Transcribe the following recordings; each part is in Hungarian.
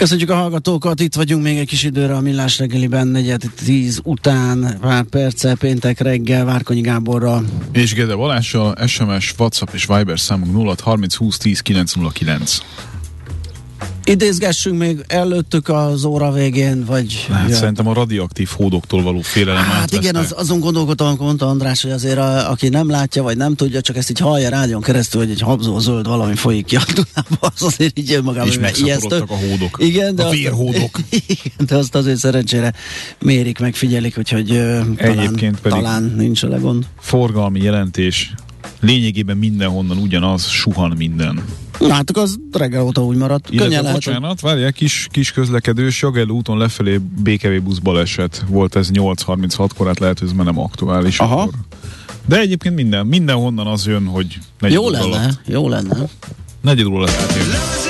Köszönjük a hallgatókat, itt vagyunk még egy kis időre a Millás reggeliben, negyed tíz után, pár perccel, péntek reggel, Várkonyi Gáborral. És Gede Balással, SMS, WhatsApp és Viber számunk 0 30 20 10 909. Idézgessünk még előttük az óra végén, vagy... Hát ja. szerintem a radioaktív hódoktól való félelem Hát igen, az, azon gondolkodtam, amikor mondta András, hogy azért a, aki nem látja, vagy nem tudja, csak ezt így hallja rádión keresztül, hogy egy habzó zöld valami folyik ki a Dunába, az azért így önmagában És megszaporodtak a hódok. Igen, de a azt- vérhódok. Igen, de azt azért szerencsére mérik, meg figyelik, úgyhogy ö, talán, Egyébként pedig- talán nincs vele gond. Forgalmi jelentés. Lényegében mindenhonnan ugyanaz, suhan minden. Na, hát akkor az reggel óta úgy maradt. Könnyen Illetve, lehet, hogy- bocsánat, várják, kis, kis közlekedős, Jagelló úton lefelé BKV busz baleset. Volt ez 8.36-kor, hát lehet, hogy ez már nem aktuális. Aha. Akkor. De egyébként minden, mindenhonnan az jön, hogy negyed Jó lenne, alatt. jó lenne. Negyed óra alatt.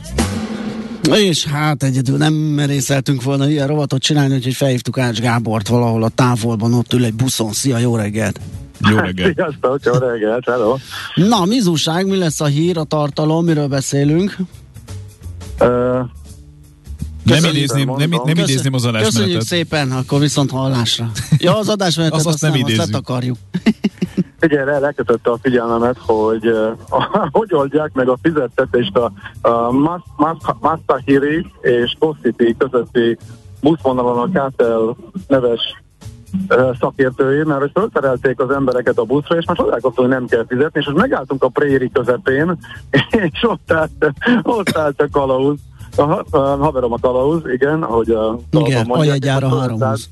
És hát egyedül nem merészeltünk volna ilyen rovatot csinálni, úgyhogy felhívtuk Ács Gábort valahol a távolban, ott ül egy buszon. Szia, jó reggelt! Jó reggelt. Sziasztok, jó reggelt, hello. Na, mizúság, mi lesz a hír, a tartalom, miről beszélünk? Uh, Nem Köszönöm, idézném, nem, nem idézném az Köszönjük adásmenetet. szépen, akkor viszont hallásra. Ja, az adásmenetet Azt- azt nem nem, azt idézzük. letakarjuk. Figyelj, rá lekötötte a figyelmemet, hogy uh, hogy oldják meg a fizettetést a, a Mas, Mas, Mastahiri és Kosziti közötti buszvonalon a Kátel neves szakértői, mert hogy felszerelték az embereket a buszra, és most csodálkoztunk, hogy nem kell fizetni, és most megálltunk a préri közepén, és ott állt, ott állt a kalauz, a, ha- a haverom a kalauz, igen, ahogy a Igen, mondják, aljegyára és most 320.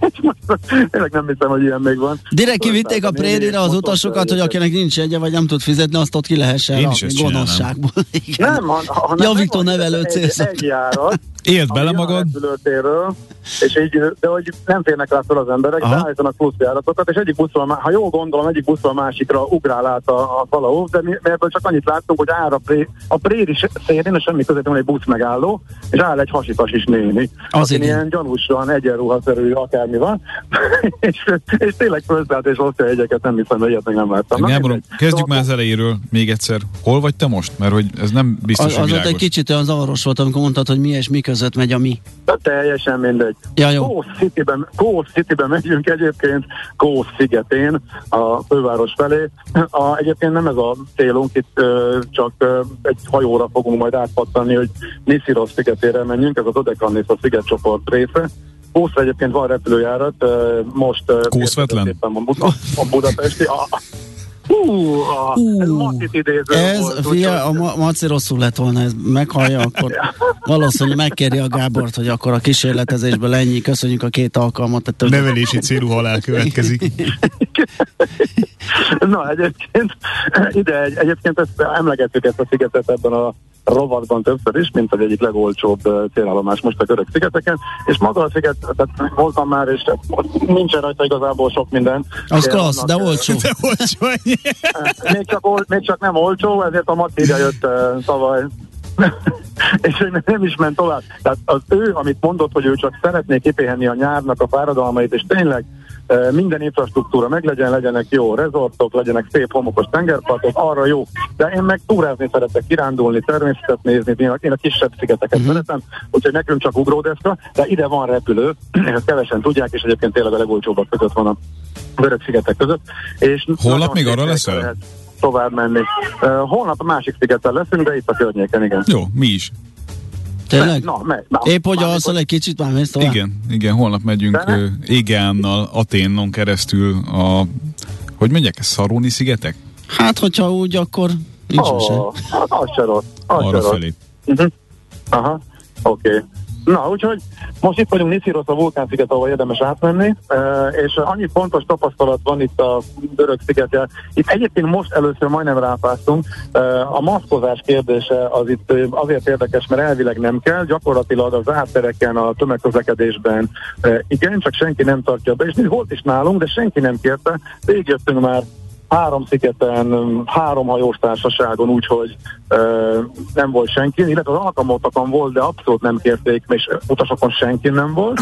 és most Tényleg nem hiszem, hogy ilyen még van. Direkt kivitték a prérire az utasokat, hogy mondott, akinek nincs jegye, vagy nem tud fizetni, azt ott ki lehessen Én rakni gonoszságból. Igen. Nem, ha, ha nem Javító nevelő egy, célzat. egy járat, Élt bele magad, repülőtérről, és így, de hogy nem férnek rá fel az emberek, Aha. beállítanak plusz járatokat, és egyik buszról, ha jól gondolom, egyik buszról a másikra ugrál át a, a valahogy, de mi, mi ebből csak annyit láttunk, hogy áll a, pré, a préri szélén, és semmi között van egy busz megálló, és áll egy hasitas is néni. Az aki igen. ilyen gyanúsan egyenruhaszerű akármi van, és, és tényleg fölszállt és osztja egyeket, nem hiszem, hogy ilyet még nem láttam. Mindegy. kezdjük Szóval már az elejéről még egyszer. Hol vagy te most? Mert hogy ez nem biztos, Az, hogy az ott egy kicsit olyan zavaros volt, amikor mondtad, hogy mi és mi között megy a mi. De teljesen mindegy. Ja, jó. Coast Cityben, Coast Cityben megyünk egyébként, Coast szigetén, a főváros felé. A, egyébként nem ez a célunk, itt ö, csak ö, egy hajóra fogunk majd átpattani, hogy Nisziros szigetére menjünk, ez a Dodekannis a szigetcsoport része. Kószra egyébként van repülőjárat, ö, most Kószvetlen? a, Buda, a budapesti. A, Hú, a, ez idéző Ez, volt, fia, a ma- Maci rosszul lett volna, ez meghallja, akkor valószínűleg megkéri a Gábort, hogy akkor a kísérletezésből ennyi, köszönjük a két alkalmat. Tehát, hogy- Nevelési célú halál következik. Na, egyébként ide, egy, egyébként ezt emlegettük ezt a szigetet ebben a rovatban többször is, mint az egyik legolcsóbb célállomás most a görög szigeteken, és maga a sziget, tehát voltam már, és nincsen rajta igazából sok minden. Az klassz, de annak, olcsó. De olcsó még csak, ol, még csak nem olcsó, ezért a Matilda jött uh, tavaly. és nem is ment tovább. Tehát az ő, amit mondott, hogy ő csak szeretné kipéhenni a nyárnak a fáradalmait, és tényleg minden infrastruktúra meglegyen, legyenek jó rezortok, legyenek szép homokos tengerpartok, arra jó. De én meg túrázni szeretek, kirándulni, természetet nézni, én a, én a kisebb szigeteket uh-huh. szeretem, úgyhogy nekünk csak ugródeszka, de ide van repülő, ezt kevesen tudják, és egyébként tényleg a legolcsóbbak között van a görög szigetek között. És Holnap még arra leszel? Tovább menni. Uh, holnap a másik szigeten leszünk, de itt a környéken, igen. Jó, mi is. Tényleg? Na, me, na, Épp, hogy alszol egy kicsit, már mész tovább? Igen, igen, holnap megyünk Égeánnal, Aténon keresztül a, hogy megyek, Szaróni szigetek? Hát, hogyha úgy, akkor nincs oh, se. Az se rossz. Az Arra felé. Uh-huh. Aha, oké. Okay. Na, úgyhogy most itt vagyunk Niszirosz, a vulkánsziget, ahol érdemes átmenni, és annyi fontos tapasztalat van itt a görög szigetjel. Itt egyébként most először majdnem rápáztunk. A maszkozás kérdése az itt azért érdekes, mert elvileg nem kell, gyakorlatilag az áttereken, a tömegközlekedésben igen, csak senki nem tartja be, és mi volt is nálunk, de senki nem kérte. Végigjöttünk már három szigeten, három hajós társaságon, úgyhogy ö, nem volt senki, illetve az alkalmottakon volt, de abszolút nem kérték, és utasokon senki nem volt.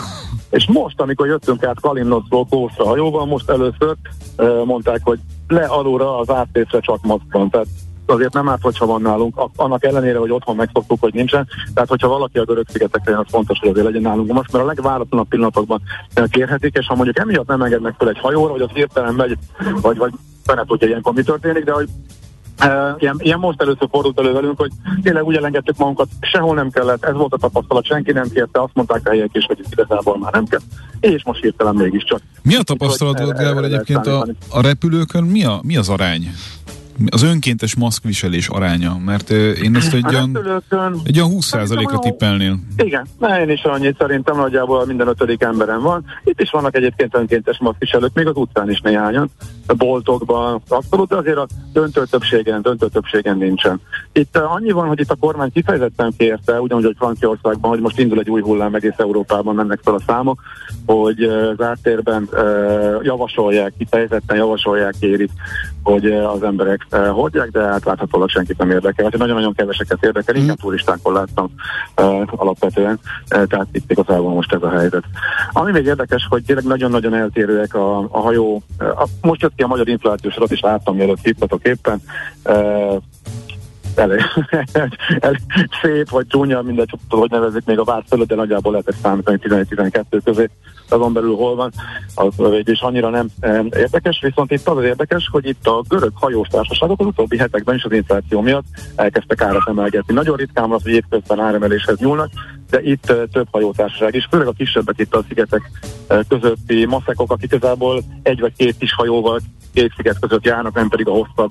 És most, amikor jöttünk át Kalimnocról Kószra hajóval, most először ö, mondták, hogy le alulra az áttészre csak Moszkvan. Tehát azért nem árt, hogyha van nálunk, annak ellenére, hogy otthon megszoktuk, hogy nincsen. Tehát, hogyha valaki a görög szigetekre jön, az fontos, hogy azért legyen nálunk most, mert a legváratlanabb pillanatokban kérhetik, és ha mondjuk emiatt nem engednek fel egy hajóra, vagy az hirtelen megy, vagy, vagy fene tudja ilyenkor mi történik, de hogy Uh, ilyen, ilyen most először fordult elő velünk, hogy tényleg úgy elengedtük magunkat, sehol nem kellett, ez volt a tapasztalat, senki nem kérte, azt mondták a helyek is, hogy itt igazából már nem kell, és most hirtelen mégiscsak. Mi a tapasztalat volt, Gábor, egyébként a, a repülőkön, mi, a, mi az arány? Az önkéntes maszkviselés aránya, mert én ezt egy olyan, egy olyan 20%-ra tippelnél. Igen, na én is annyit szerintem nagyjából minden ötödik emberem van. Itt is vannak egyébként önkéntes maszkviselők, még az utcán is néhányan, a boltokban, abszolút, de azért a döntő többségen, döntő többségen nincsen. Itt annyi van, hogy itt a kormány kifejezetten kérte, ugyanúgy, hogy Franciaországban, hogy most indul egy új hullám egész Európában mennek fel a számok, hogy az áttérben javasolják, kifejezetten javasolják, kérik, hogy az emberek hordják, de átláthatólag senkit nem érdekel. Hát nagyon-nagyon keveseket érdekel, inkább mhm. turistákon láttam alapvetően, tehát itt igazából most ez a helyzet. Ami még érdekes, hogy tényleg nagyon-nagyon eltérőek a, a hajó. Uh, most jött ki a magyar inflációs adat, és láttam, mielőtt hívtatok éppen. Elég, elég szép vagy csúnya, mindegy, hogy nevezik még a várt fölött, de nagyjából lehetett számítani 11-12 közé, azon belül hol van, az és annyira nem érdekes, viszont itt az, érdekes, hogy itt a görög hajós társaságok az utóbbi hetekben is az infláció miatt elkezdtek árat emelgetni. Nagyon ritkán az, hogy évközben áremeléshez nyúlnak, de itt több hajótársaság is, főleg a kisebbek itt a szigetek közötti maszekok, akik igazából egy vagy két kis hajóval két sziget között járnak, nem pedig a hosszabb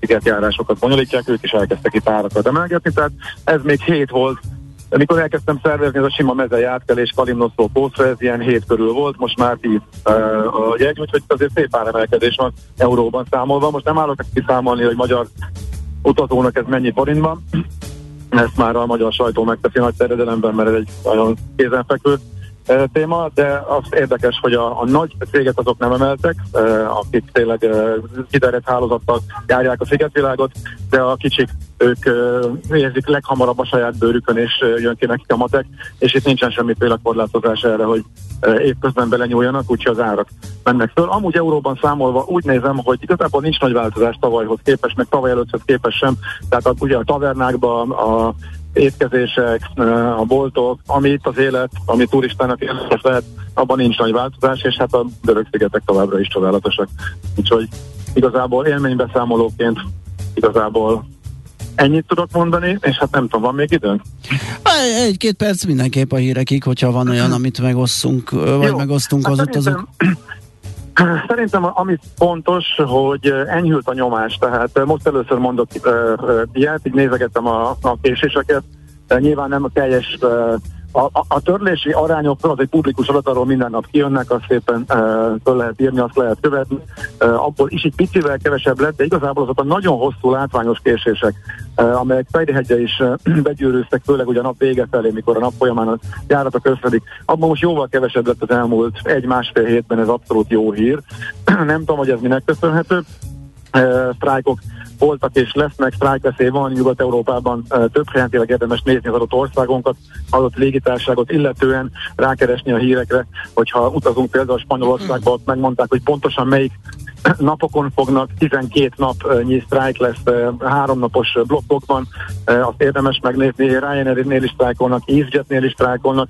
szigetjárásokat bonyolítják, ők is elkezdtek itt árakat emelgetni, tehát ez még hét volt, amikor elkezdtem szervezni, ez a sima mezei átkelés Kalimnosztól Pószra, ez ilyen hét körül volt, most már tíz uh, a jegy, úgyhogy azért szép áremelkedés van euróban számolva. Most nem állok kiszámolni, hogy magyar utazónak ez mennyi forintban, ezt már a magyar sajtó megteszi nagy terjedelemben, mert ez egy nagyon kézenfekvő téma, de az érdekes, hogy a, a nagy cégek azok nem emeltek, akik tényleg kiterjedt hálózattal járják a szigetvilágot, de a kicsik ők érzik leghamarabb a saját bőrükön, és jön ki nekik a matek, és itt nincsen semmiféle korlátozás erre, hogy évközben belenyúljanak, úgyhogy az árak mennek föl. Amúgy euróban számolva úgy nézem, hogy igazából nincs nagy változás tavalyhoz képest, meg tavaly előtthez képest sem. Tehát ugye a tavernákban, a étkezések, a boltok, ami itt az élet, ami turistának érdekes lehet, abban nincs nagy változás, és hát a görög szigetek továbbra is csodálatosak. Úgyhogy igazából élménybeszámolóként igazából Ennyit tudok mondani, és hát nem tudom, van még időnk? Egy-két perc mindenképp a hírekig, hogyha van olyan, amit megosztunk, vagy Jó, megosztunk hát az utazók. Szerintem ami fontos, hogy enyhült a nyomás, tehát most először mondok ilyet, így nézegettem a, a késéseket, nyilván nem a teljes a, a, a törlési arányokról, az egy publikus adat, arról minden nap kijönnek, azt szépen e, föl lehet írni, azt lehet követni. E, abból is egy picivel kevesebb lett, de igazából azok a nagyon hosszú látványos késések, e, amelyek Fejrihegyre is e, begyűrűztek, főleg ugye a nap vége felé, mikor a nap folyamán a járatok közledik. Abban most jóval kevesebb lett az elmúlt egy-másfél hétben, ez abszolút jó hír. Nem tudom, hogy ez minek köszönhető. Sztrájkok voltak és lesznek sztrájkveszély van Nyugat-Európában több helyen tényleg érdemes nézni az adott országunkat, adott légitárságot, illetően rákeresni a hírekre, hogyha utazunk például Spanyolországba, ott megmondták, hogy pontosan melyik napokon fognak, 12 napnyi sztrájk lesz háromnapos blokkokban, azt érdemes megnézni, Ryanair-nél is sztrájkolnak, EasyJet-nél is sztrájkolnak,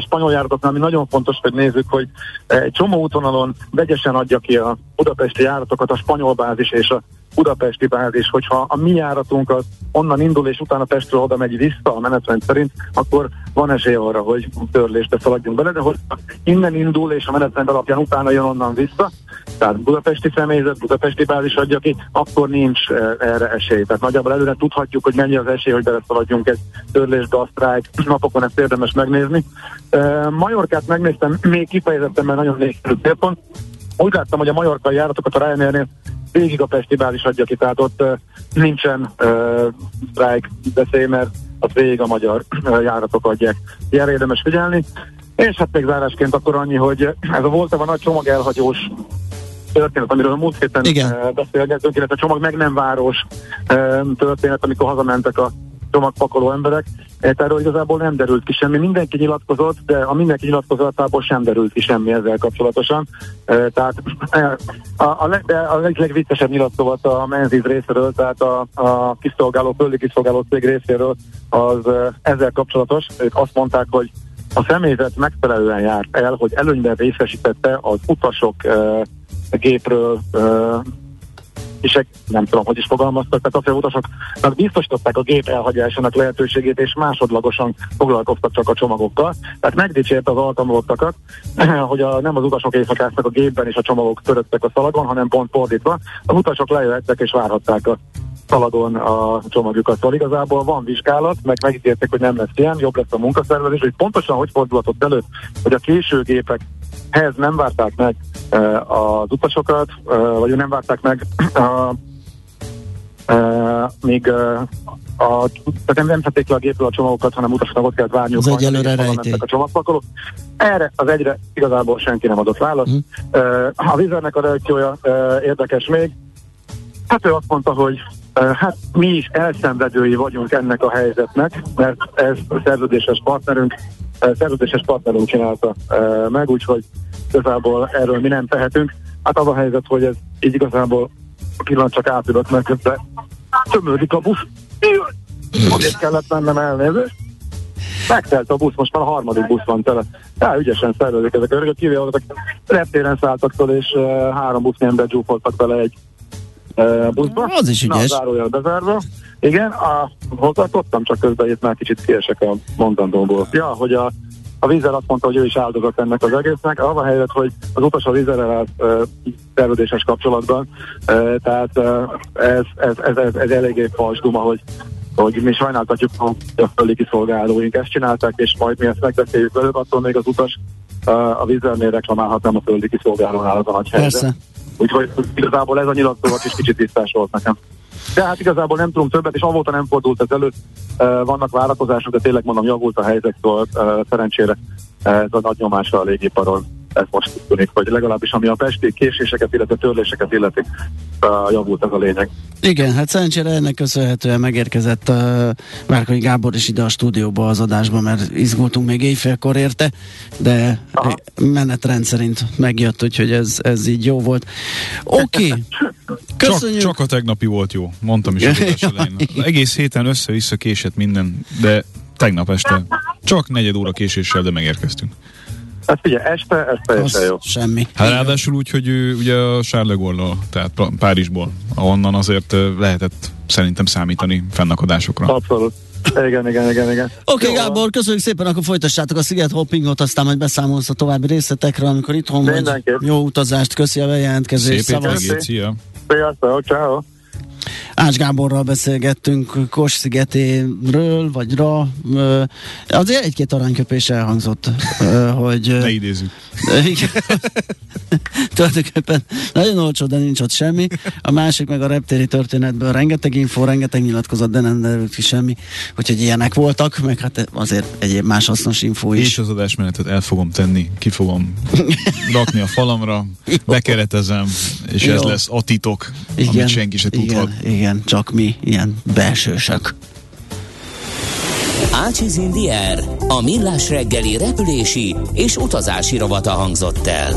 spanyol járatoknál, ami nagyon fontos, hogy nézzük, hogy egy csomó útvonalon vegyesen adja ki a budapesti járatokat a spanyol bázis és a budapesti bázis, hogyha a mi járatunk az onnan indul, és utána Pestről oda megy vissza a menetrend szerint, akkor van esély arra, hogy törlésbe szaladjunk bele, de hogy innen indul, és a menetrend alapján utána jön onnan vissza, tehát budapesti személyzet, budapesti bázis adja ki, akkor nincs e, erre esély. Tehát nagyjából előre tudhatjuk, hogy mennyi az esély, hogy beleszaladjunk egy törlésbe, a sztrájk, napokon ezt érdemes megnézni. E, Majorkát megnéztem még kifejezetten, mert nagyon népszerű célpont. Úgy láttam, hogy a majorkai járatokat a Ryanairnél végig a Pesti bázis adja ki, tehát ott nincsen strike beszély, mert az végig a magyar járatok adják. Ilyenre érdemes figyelni. És hát még zárásként akkor annyi, hogy ez a volt a nagy csomag elhagyós történet, amiről a múlt héten Igen. beszélgettünk, illetve a csomag meg nem város történet, amikor hazamentek a csomagpakoló emberek. Erről igazából nem derült ki semmi. Mindenki nyilatkozott, de a mindenki nyilatkozatából sem derült ki semmi ezzel kapcsolatosan. Tehát a, a, de a leg, legviccesebb nyilatkozat a Menzies részéről, tehát a, a kiszolgáló, földi kiszolgáló cég részéről az ezzel kapcsolatos. Ők azt mondták, hogy a személyzet megfelelően járt el, hogy előnyben részesítette az utasok uh, gépről uh, és nem tudom, hogy is fogalmaztak, tehát azt, hogy utasoknak biztosították a gép elhagyásának lehetőségét, és másodlagosan foglalkoztak csak a csomagokkal. Tehát megdicsért az alkalmazottakat, hogy a, nem az utasok éjszakáztak a gépben, és a csomagok töröttek a szalagon, hanem pont fordítva. Az utasok lejöhettek és várhatták a szalagon a csomagjukat. Szóval igazából van vizsgálat, meg megítélték, hogy nem lesz ilyen, jobb lesz a munkaszervezés, hogy pontosan hogy fordulhatott elő, hogy a későgépekhez nem várták meg az utasokat, vagy nem várták meg uh, még uh, a, tehát nem, nem tették le a gépről a csomagokat, hanem utasoknak ott kellett várniuk. Az egyelőre rejtély. A csomagpakoló. Erre az egyre igazából senki nem adott választ. Mm. Uh, a vizernek a reakciója uh, érdekes még. Hát ő azt mondta, hogy Hát mi is elszenvedői vagyunk ennek a helyzetnek, mert ez a szerződéses partnerünk, szerződéses partnerünk csinálta meg, úgyhogy igazából erről mi nem tehetünk. Hát az a helyzet, hogy ez így igazából a pillanat csak átülött, mert közben tömődik a busz. Azért kellett mennem elnézést. Megtelt a busz, most már a harmadik busz van tele. Ja, ügyesen szervezik ezek a örökök, kivéve voltak, reptéren szálltak fel, és uh, három busznyembe dzsúfoltak bele egy buszba. Az is ügyes. Na, zárójel bezárva. Igen, a, hozzáadottam, csak közben itt már kicsit kiesek a mondandóból. Ja, hogy a, a vízzel azt mondta, hogy ő is áldozat ennek az egésznek. Az a helyzet, hogy az utas a vízzel állt szerződéses kapcsolatban, uh, tehát uh, ez, ez, ez, ez, ez eléggé fals duma, hogy hogy mi sajnáltatjuk, hogy a földi kiszolgálóink ezt csinálták, és majd mi ezt megbeszéljük velük, attól még az utas a vízzelnél reklamálhat, a földi kiszolgálónál az a nagy helyzet. Úgyhogy igazából ez a nyilatkozat is kicsit tisztás volt nekem. De hát igazából nem tudunk többet, és avóta nem fordult ez előtt. Vannak várakozások, de tényleg mondom, javult a helyzet, uh, szerencsére ez a nagy nyomásra a légiparon ez most tűnik, hogy legalábbis ami a pesti késéseket, illetve törléseket illeti, uh, javult ez a lényeg. Igen, hát szerencsére ennek köszönhetően megérkezett uh, Márkai Gábor is ide a stúdióba az adásba, mert izgultunk még éjfélkor érte, de Aha. menetrend szerint megjött, úgyhogy ez, ez így jó volt. Oké, okay. Csak, csak a tegnapi volt jó, mondtam is a elején. Egész héten össze-vissza késett minden, de tegnap este csak negyed óra késéssel, de megérkeztünk. Hát figyelj, este, ez teljesen jó. Semmi. Hát ráadásul úgy, hogy ő ugye a Charles tehát Párizsból, ahonnan azért lehetett szerintem számítani fennakadásokra. Abszolút. Igen, igen, igen, igen. Oké, okay, Gábor, köszönjük szépen, akkor folytassátok a sziget hoppingot, aztán majd beszámolsz a további részletekről, amikor itthon vagy. Jó utazást, köszi a bejelentkezést. Szép hétvégét, szia! Sziasztok, ciao. Ács Gáborral beszélgettünk Kos szigetéről, vagy ra. Azért egy-két arányköpés elhangzott, hogy... Ne idézzük. Tulajdonképpen nagyon olcsó, de nincs ott semmi. A másik meg a reptéri történetből rengeteg info, rengeteg nyilatkozat, de nem derült ki semmi, úgyhogy ilyenek voltak, meg hát azért egyéb más hasznos info is. És az adásmenetet el fogom tenni, ki fogom rakni a falamra, bekeretezem, és Jó. ez lesz a titok, igen, amit senki se tudhat. igen, csak mi ilyen belsősök. Ácsiz Indier, a millás reggeli repülési és utazási rovata hangzott el.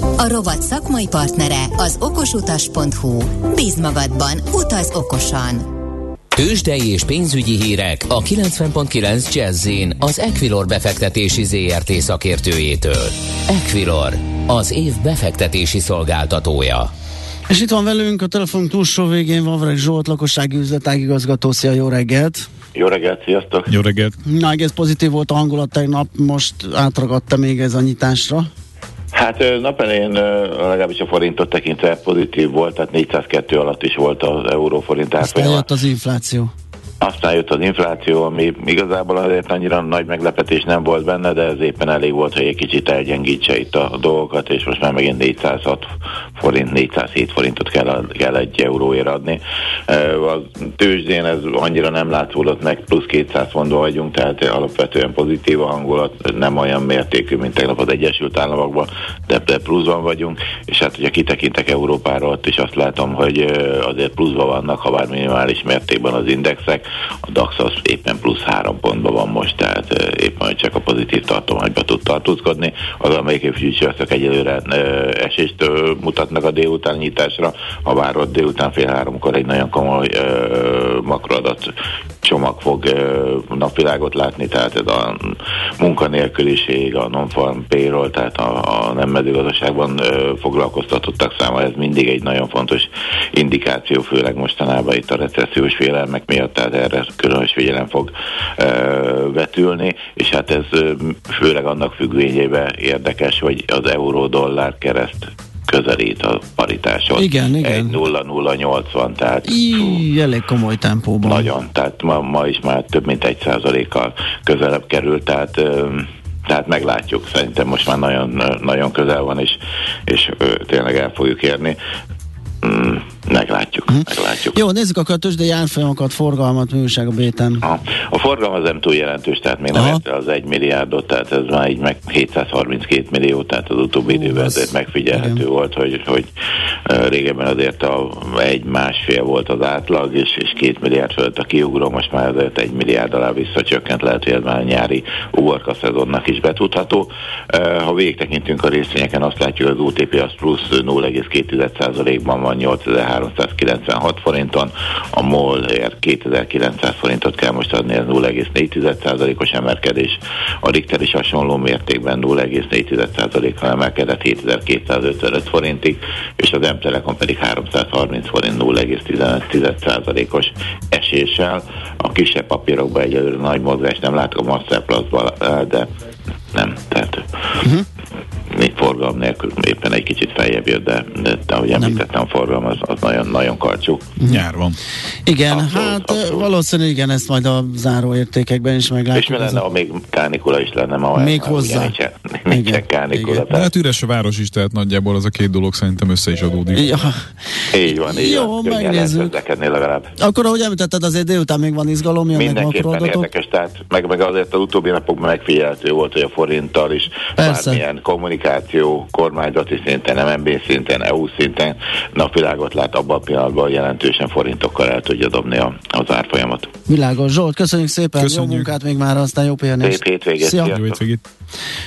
A rovat szakmai partnere az okosutas.hu. Bíz magadban, utaz okosan! Tőzsdei és pénzügyi hírek a 90.9 jazz az Equilor befektetési ZRT szakértőjétől. Equilor, az év befektetési szolgáltatója. És itt van velünk a telefon túlsó végén Vavreg Zsolt, lakossági üzletágigazgató. Szia, jó reggelt! Jó reggelt, sziasztok! Jó reggelt! Na, egész pozitív volt a hangulat tegnap, most átragadta még ez a nyitásra. Hát napelén legalábbis a forintot tekintve pozitív volt, tehát 402 alatt is volt az euróforint árfolyama. Aztán jött az infláció. Aztán jött az infláció, ami igazából azért annyira nagy meglepetés nem volt benne, de ez éppen elég volt, hogy egy kicsit elgyengítse itt a dolgokat, és most már megint 406 forint, 407 forintot kell, kell egy euróért adni. A tőzsdén ez annyira nem látszódott meg, plusz 200 fontban vagyunk, tehát alapvetően pozitív a hangulat, nem olyan mértékű, mint tegnap az Egyesült Államokban, de, de pluszban vagyunk, és hát hogyha kitekintek Európára, ott is azt látom, hogy azért pluszban vannak, ha bár minimális mértékben az indexek, a DAX az éppen plusz három pontban van most, tehát éppen csak a pozitív tartományba tud tartózkodni. Az amerikai futures egyelőre esést mutatnak a délután nyitásra, ha várott délután fél háromkor egy nagyon komoly makroadat csomag fog napvilágot látni, tehát ez a munkanélküliség, a non-farm payroll, tehát a, a nem mezőgazdaságban foglalkoztatottak száma, ez mindig egy nagyon fontos indikáció, főleg mostanában itt a recessziós félelmek miatt, tehát erre különös figyelem fog vetülni, és hát ez főleg annak függvényében érdekes, hogy az euró-dollár kereszt közelít a paritáson. Igen, igen. 1-0-0-80, tehát Í, elég komoly tempóban. Nagyon, tehát ma, ma is már több mint egy százalékkal közelebb került, tehát tehát meglátjuk, szerintem most már nagyon, nagyon közel van, és, és tényleg el fogjuk érni. Mm, meglátjuk, uh-huh. meglátjuk. Jó, nézzük a tőzsdei árfolyamokat, forgalmat, műság a béten. A, a forgalom az nem túl jelentős, tehát még nem érte az 1 milliárdot, tehát ez már így meg 732 millió, tehát az utóbbi uh, időben azért megfigyelhető igen. volt, hogy, hogy régebben azért a egy másfél volt az átlag, és, és két milliárd fölött a kiugró, most már azért egy milliárd alá visszacsökkent, lehet, hogy ez már a nyári uborka szezonnak is betudható. Ha végtekintünk a részvényeken, azt látjuk, hogy az OTP az plusz 0,2%-ban van 8396 forinton, a MOL 2900 forintot kell most adni, ez 0,4%-os emelkedés, a Richter is hasonló mértékben 0,4%-kal emelkedett 7255 forintig, és az M-Telekom pedig 330 forint 0,15%-os eséssel. A kisebb papírokban egyelőre nagy mozgás nem látok a Masterplus-ban, de nem, tehát uh-huh még forgalom nélkül éppen egy kicsit feljebb jött, de, de, de ahogy említettem, a forgalom az, az nagyon, nagyon karcsú. Nyár van. Igen, abszolút, hát abszolút. valószínűleg igen, ezt majd a záróértékekben is meglátjuk. És mi lenne, ha még kánikula is lenne ma? Még hozzá. Nincsen, nincsen kánikula. Igen. De hát üres a város is, tehát nagyjából az a két dolog szerintem össze is adódik. Ja. Így van, így Jó, van. megnézzük. legalább. Akkor, ahogy említetted, azért délután még van izgalom, Mindenképpen érdekes, tehát meg, meg azért az utóbbi napokban megfigyelhető volt, hogy a forinttal is Persze. bármilyen kommunikáció kormányzati szinten, MNB szinten, EU szinten napvilágot lát abban a pillanatban jelentősen forintokkal el tudja dobni a, az árfolyamat. Világos. Zsolt, köszönjük szépen, köszönjük. jó munkát még már, aztán jó pihenést. Szép hétvégét. Szia. Jó hétvégét.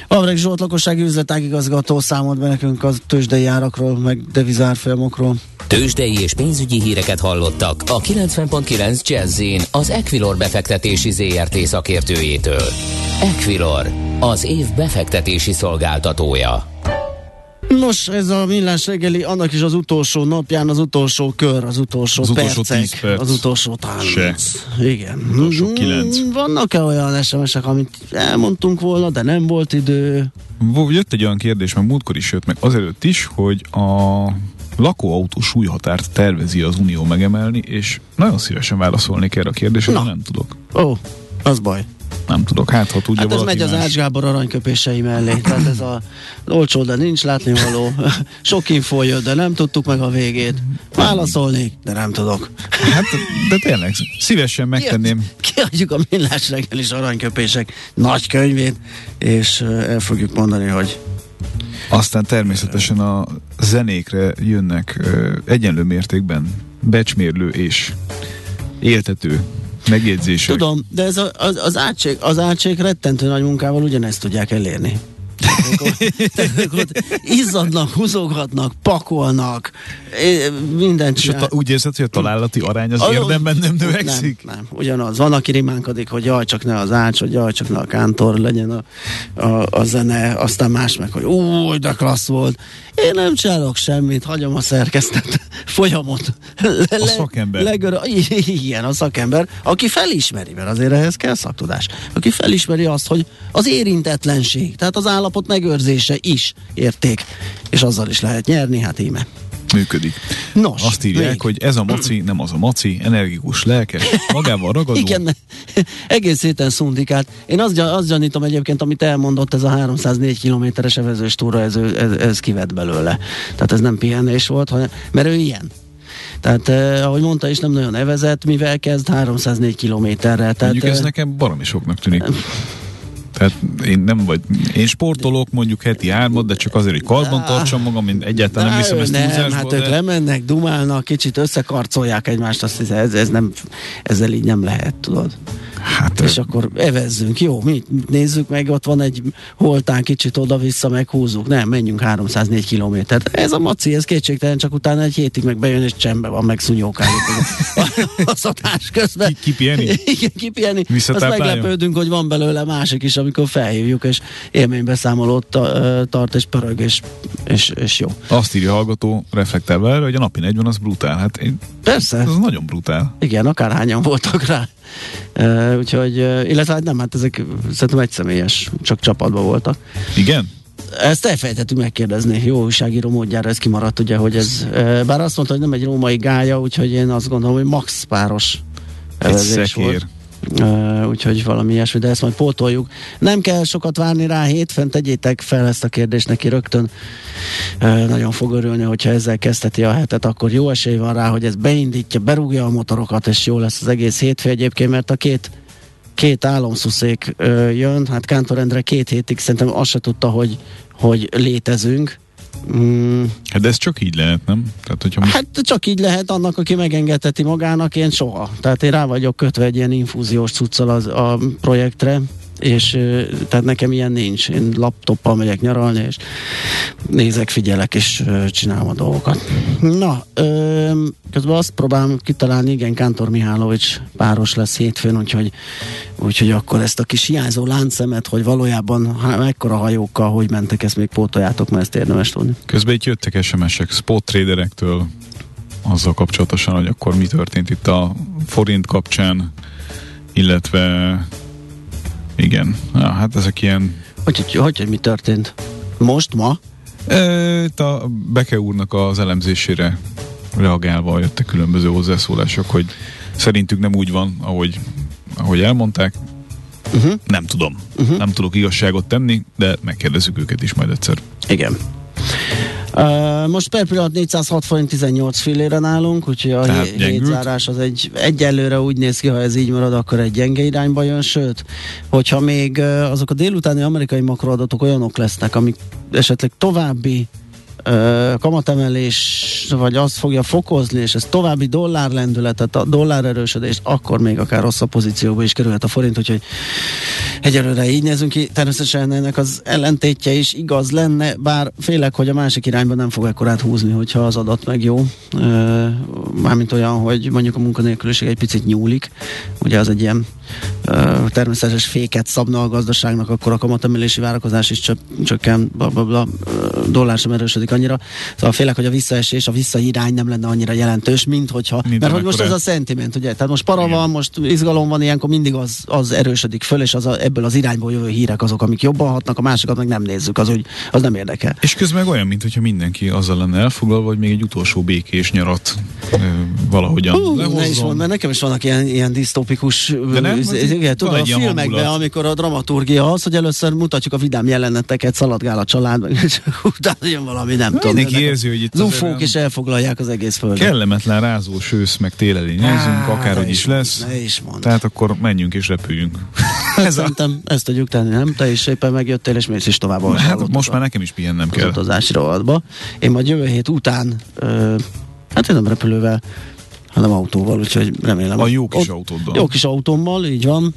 Avreg Zsolt lakossági üzletágigazgató számolt be nekünk a tőzsdei árakról, meg devizárfolyamokról. Tőzsdei és pénzügyi híreket hallottak a 90.9 jazz az Equilor befektetési ZRT szakértőjétől. Equilor, az év befektetési szolgáltatója. Nos, ez a millás reggeli, annak is az utolsó napján, az utolsó kör, az utolsó az percek, utolsó perc. az utolsó tánc. Igen. Utolsó kilenc. Vannak-e olyan SMS-ek, amit elmondtunk volna, de nem volt idő? Jött egy olyan kérdés, mert múltkor is jött meg azelőtt is, hogy a lakóautó súlyhatárt tervezi az Unió megemelni, és nagyon szívesen válaszolnék erre a kérdésre, de nem tudok. Ó, az baj. Nem tudok, hát ha tudja Hát ez megy más. az Ács Gábor aranyköpései mellé, tehát ez a olcsó, de nincs látnivaló. Sok info jött, de nem tudtuk meg a végét. Válaszolnék, de nem tudok. Hát, de tényleg, szívesen megtenném. Kiadjuk a millás reggelis aranyköpések nagy könyvét, és el fogjuk mondani, hogy Aztán természetesen a zenékre jönnek egyenlő mértékben becsmérlő és éltető megjegyzések. Tudom, de ez a, az, az, átség, az átség rettentő nagy munkával ugyanezt tudják elérni. izzadnak, húzogatnak, pakolnak, mindent És ta, úgy érzed, hogy a találati arány az a, érdemben nem növekszik? Nem, nem, ugyanaz. Van, aki rimánkodik, hogy jaj, csak ne az ács, hogy jaj, csak ne a kántor legyen a, a, a zene, aztán más meg, hogy úgy, de klassz volt. Én nem csinálok semmit, hagyom a szerkesztet folyamot. Le, a szakember. Legör, igen, a szakember, aki felismeri, mert azért ehhez kell szaktudás, aki felismeri azt, hogy az érintetlenség, tehát az állapot megőrzése is érték, és azzal is lehet nyerni, hát íme működik. Nos, Azt írják, még. hogy ez a maci nem az a maci, energikus, lelkes, magával ragadó. Igen, egész héten szundikát. Én azt, azt gyanítom egyébként, amit elmondott ez a 304 kilométeres evezős túra, ez, ez, ez kivett belőle. Tehát ez nem pihenés volt, hanem, mert ő ilyen. Tehát, eh, ahogy mondta is, nem nagyon evezett, mivel kezd 304 kilométerre. Tehát, Mondjuk ez eh, nekem baromi soknak tűnik. Tehát én nem vagy, én sportolok mondjuk heti hármat, de csak azért, hogy karban tartsam magam, én egyáltalán nem hiszem ezt nem, túlzásba, hát de... ők lemennek, dumálnak, kicsit összekarcolják egymást, azt hiszem, ez, ez nem, ezzel így nem lehet, tudod. Hát, és akkor evezzünk, jó, mi nézzük meg, ott van egy holtán, kicsit oda-vissza meghúzzuk, nem, menjünk 304 kilométert. Ez a maci, ez kétségtelen, csak utána egy hétig meg bejön, és csembe van, meg szúnyókáljuk a szatás közben. Ki, kipieni? Igen, kipieni. Azt meglepődünk, hogy van belőle másik is, amikor felhívjuk, és élménybeszámolót tart, és pörög, és, és, és jó. Azt írja a hallgató, reflektálva erre, hogy a napi 40 az brutál. Hát én, Persze. Ez nagyon brutál. Igen, akárhányan voltak rá. Uh, úgyhogy, uh, illetve hát nem, hát ezek szerintem egyszemélyes, csak csapatban voltak. Igen? Ezt elfejtettük megkérdezni. Jó újságíró módjára ez kimaradt, ugye, hogy ez, uh, bár azt mondta, hogy nem egy római gája, úgyhogy én azt gondolom, hogy max páros egy volt. Uh, úgyhogy valami ilyesmi, de ezt majd pótoljuk. Nem kell sokat várni rá, hétfőn tegyétek fel ezt a kérdést neki rögtön. Uh, nagyon fog örülni, hogyha ezzel kezdheti a hetet, akkor jó esély van rá, hogy ez beindítja, berúgja a motorokat, és jó lesz az egész hétfő egyébként, mert a két két álomszuszék uh, jön, hát Kántor Endre két hétig szerintem azt se tudta, hogy, hogy létezünk, Mm. Hát de ez csak így lehet, nem? Tehát, hogyha most... Hát csak így lehet annak, aki megengedheti magának, én soha. Tehát én rá vagyok kötve egy ilyen infúziós cuccal az, a projektre, és tehát nekem ilyen nincs. Én laptoppal megyek nyaralni, és nézek, figyelek, és csinálom a dolgokat. Na, közben azt próbálom kitalálni, igen, Kántor Mihálovics páros lesz hétfőn, úgyhogy, úgyhogy akkor ezt a kis hiányzó láncszemet, hogy valójában há, mekkora hajókkal, hogy mentek, ezt még pótoljátok, mert ezt érdemes tudni. Közben itt jöttek SMS-ek spot traderektől azzal kapcsolatosan, hogy akkor mi történt itt a forint kapcsán, illetve igen, ja, hát ezek ilyen... Hogy, hogy, hogy, hogy mi történt? Most, ma? E, a Beke úrnak az elemzésére reagálva jöttek különböző hozzászólások, hogy szerintük nem úgy van, ahogy, ahogy elmondták. Uh-huh. Nem tudom. Uh-huh. Nem tudok igazságot tenni, de megkérdezzük őket is majd egyszer. Igen. Uh, most per pillanat 406 forint 18 fillére nálunk, úgyhogy a hétzárás az egy egyelőre úgy néz ki, ha ez így marad, akkor egy gyenge irányba jön, sőt, hogyha még azok a délutáni amerikai makroadatok olyanok lesznek, amik esetleg további kamatemelés, vagy azt fogja fokozni, és ez további dollár lendületet, a dollár erősödést, akkor még akár rosszabb pozícióba is kerülhet a forint, úgyhogy egyelőre így nézünk ki. Természetesen ennek az ellentétje is igaz lenne, bár félek, hogy a másik irányba nem fog ekkorát húzni, hogyha az adat meg jó. Mármint olyan, hogy mondjuk a munkanélküliség egy picit nyúlik, ugye az egy ilyen természetes féket szabna a gazdaságnak, akkor a kamatemelési várakozás is csökken, bla, bla, bla, dollár sem erősödik annyira. Szóval félek, hogy a visszaesés, a visszairány nem lenne annyira jelentős, mint hogyha, mint mert hogy most ez a szentiment, ugye? Tehát most para van, most izgalom van, ilyenkor mindig az, az erősödik föl, és az a, ebből az irányból jövő hírek azok, amik jobban hatnak, a másikat meg nem nézzük, az, úgy, az nem érdekel. És közben olyan, mintha mindenki azzal lenne elfoglalva, hogy még egy utolsó békés nyarat e, valahogyan uh, ne is van, mert nekem is vannak ilyen, ilyen disztópikus igen, tudom, a filmekben, amikor a dramaturgia az, hogy először mutatjuk a vidám jeleneteket, szaladgál a család, és utána jön valami, nem tudom. Mindenki érzi, hogy itt Zufók is elfoglalják az egész földet. Kellemetlen rázós ősz, meg téleli nézünk, akárhogy is lesz. Ne is. Tehát akkor menjünk és repüljünk. Ez Szerintem ezt tudjuk tenni, nem? Te is szépen megjöttél, és mész is tovább. Hát most már nekem is pihennem kell. Az utazási rovatba. Én majd jövő hét után, ö, hát én nem repülővel, hanem autóval, úgyhogy remélem. A jó kis autóddal. Jó kis autómmal, így van.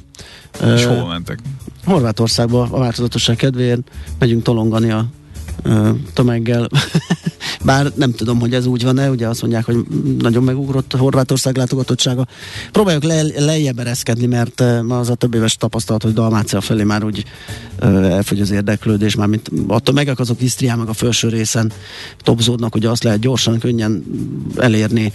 És uh, hol mentek? Horvátországba a változatosság kedvéért megyünk tolongani a tömeggel. Bár nem tudom, hogy ez úgy van-e, ugye azt mondják, hogy nagyon megugrott a Horvátország látogatottsága. Próbáljuk le, lejjebb ereszkedni, mert ma az a több éves tapasztalat, hogy Dalmácia felé már úgy elfogy az érdeklődés, már mint a tömegek azok Isztrián meg a felső részen topzódnak, hogy azt lehet gyorsan, könnyen elérni.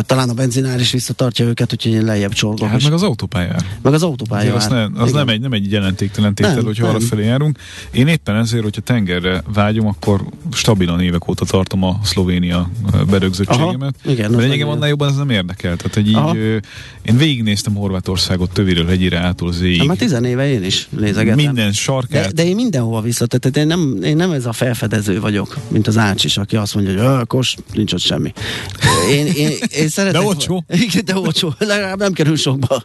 Talán a benzinár is visszatartja őket, úgyhogy én lejjebb csorgok. Hát meg az autópályár. Meg az autópályár. Az, nem, az nem, egy, nem egy jelentéktelen tétel, hogyha arra felé járunk. Én éppen ezért, hogyha tengerre vágyom, akkor stabilan évek óta tartom a Szlovénia berögzöttségemet. Aha, igen, De annál jobban ez nem érdekel. Tehát, hogy így, Aha. én végignéztem Horvátországot töviről hegyire ától az éjig. Már tizen éve én is lézegetem. Minden sarkát. De, de én mindenhova vissza. Tehát én nem, én nem ez a felfedező vagyok, mint az Ács is, aki azt mondja, hogy kos, nincs ott semmi. Én, én, én szeretek, de olcsó. Igen, de olcsó. Legalább nem kerül sokba.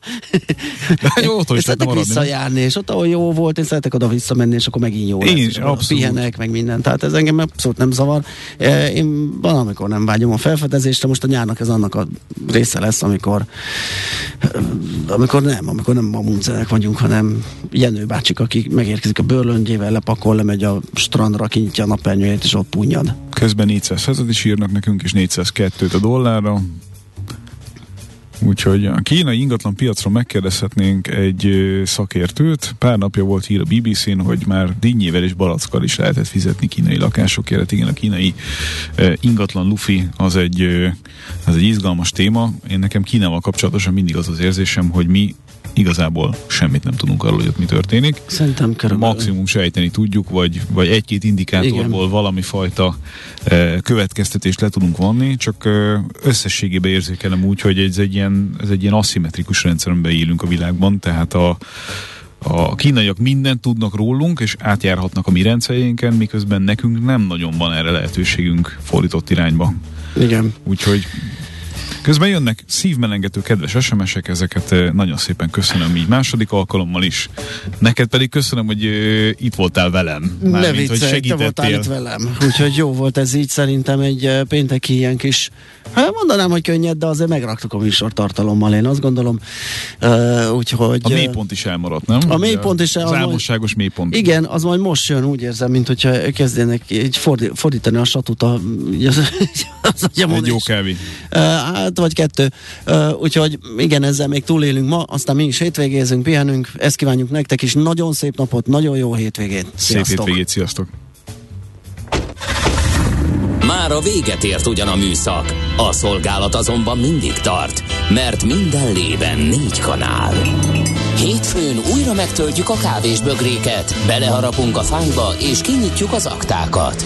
De jó, ott is szeretek visszajárni, és ott, ahol jó volt, én szeretek oda visszamenni, és akkor megint jó én, lesz. Abszolút. Pihenek, meg minden. Tehát ez engem abszolút nem zavar. E, én valamikor nem vágyom a felfedezésre, most a nyárnak ez annak a része lesz, amikor amikor nem, amikor nem a muncerek vagyunk, hanem Jenő bácsik, aki megérkezik a bőrlöngyével, lepakol, lemegy a strandra, kinyitja a napernyőjét, és ott punyad. Közben 400 is írnak nekünk, és 402-t a dollárra. Úgyhogy a kínai ingatlan piacra megkérdezhetnénk egy szakértőt. Pár napja volt hír a BBC-n, hogy már dinnyével és balackkal is lehetett fizetni kínai lakásokért. Igen, a kínai ingatlan lufi az egy, az egy izgalmas téma. Én nekem Kínával kapcsolatosan mindig az az érzésem, hogy mi igazából semmit nem tudunk arról, hogy ott mi történik. Szerintem körülbelül. Maximum sejteni tudjuk, vagy, vagy egy-két indikátorból Igen. valami fajta e, következtetést le tudunk vonni, csak e, összességében érzékelem úgy, hogy ez egy ilyen, ez egy ilyen aszimmetrikus rendszerben élünk a világban, tehát a a kínaiak mindent tudnak rólunk, és átjárhatnak a mi rendszerénken, miközben nekünk nem nagyon van erre lehetőségünk fordított irányba. Igen. Úgyhogy Közben jönnek szívmelengető kedves SMS-ek, ezeket eh, nagyon szépen köszönöm így második alkalommal is. Neked pedig köszönöm, hogy uh, itt voltál velem. Mármint, ne viccelj, hogy segítettél. te voltál itt velem. Úgyhogy jó volt ez így szerintem egy uh, pénteki ilyen kis Hát mondanám, hogy könnyed, de azért megraktuk a műsor tartalommal, én azt gondolom. Úgyhogy, a mélypont is elmaradt, nem? A mélypont is elmaradt. Az álmosságos mélypont. Igen, az majd most jön, úgy érzem, mint hogyha kezdenek így fordítani a satut a, az, az Egy jó kávé. Uh, hát, vagy kettő. Úgyhogy igen, ezzel még túlélünk ma, aztán mi is hétvégézünk, pihenünk, ezt kívánjuk nektek is. Nagyon szép napot, nagyon jó hétvégét. Sziasztok. Szép hétvégét, sziasztok. Már a véget ért ugyan a műszak, a szolgálat azonban mindig tart, mert minden lében négy kanál. Hétfőn újra megtöltjük a kávés bögréket, beleharapunk a fányba és kinyitjuk az aktákat.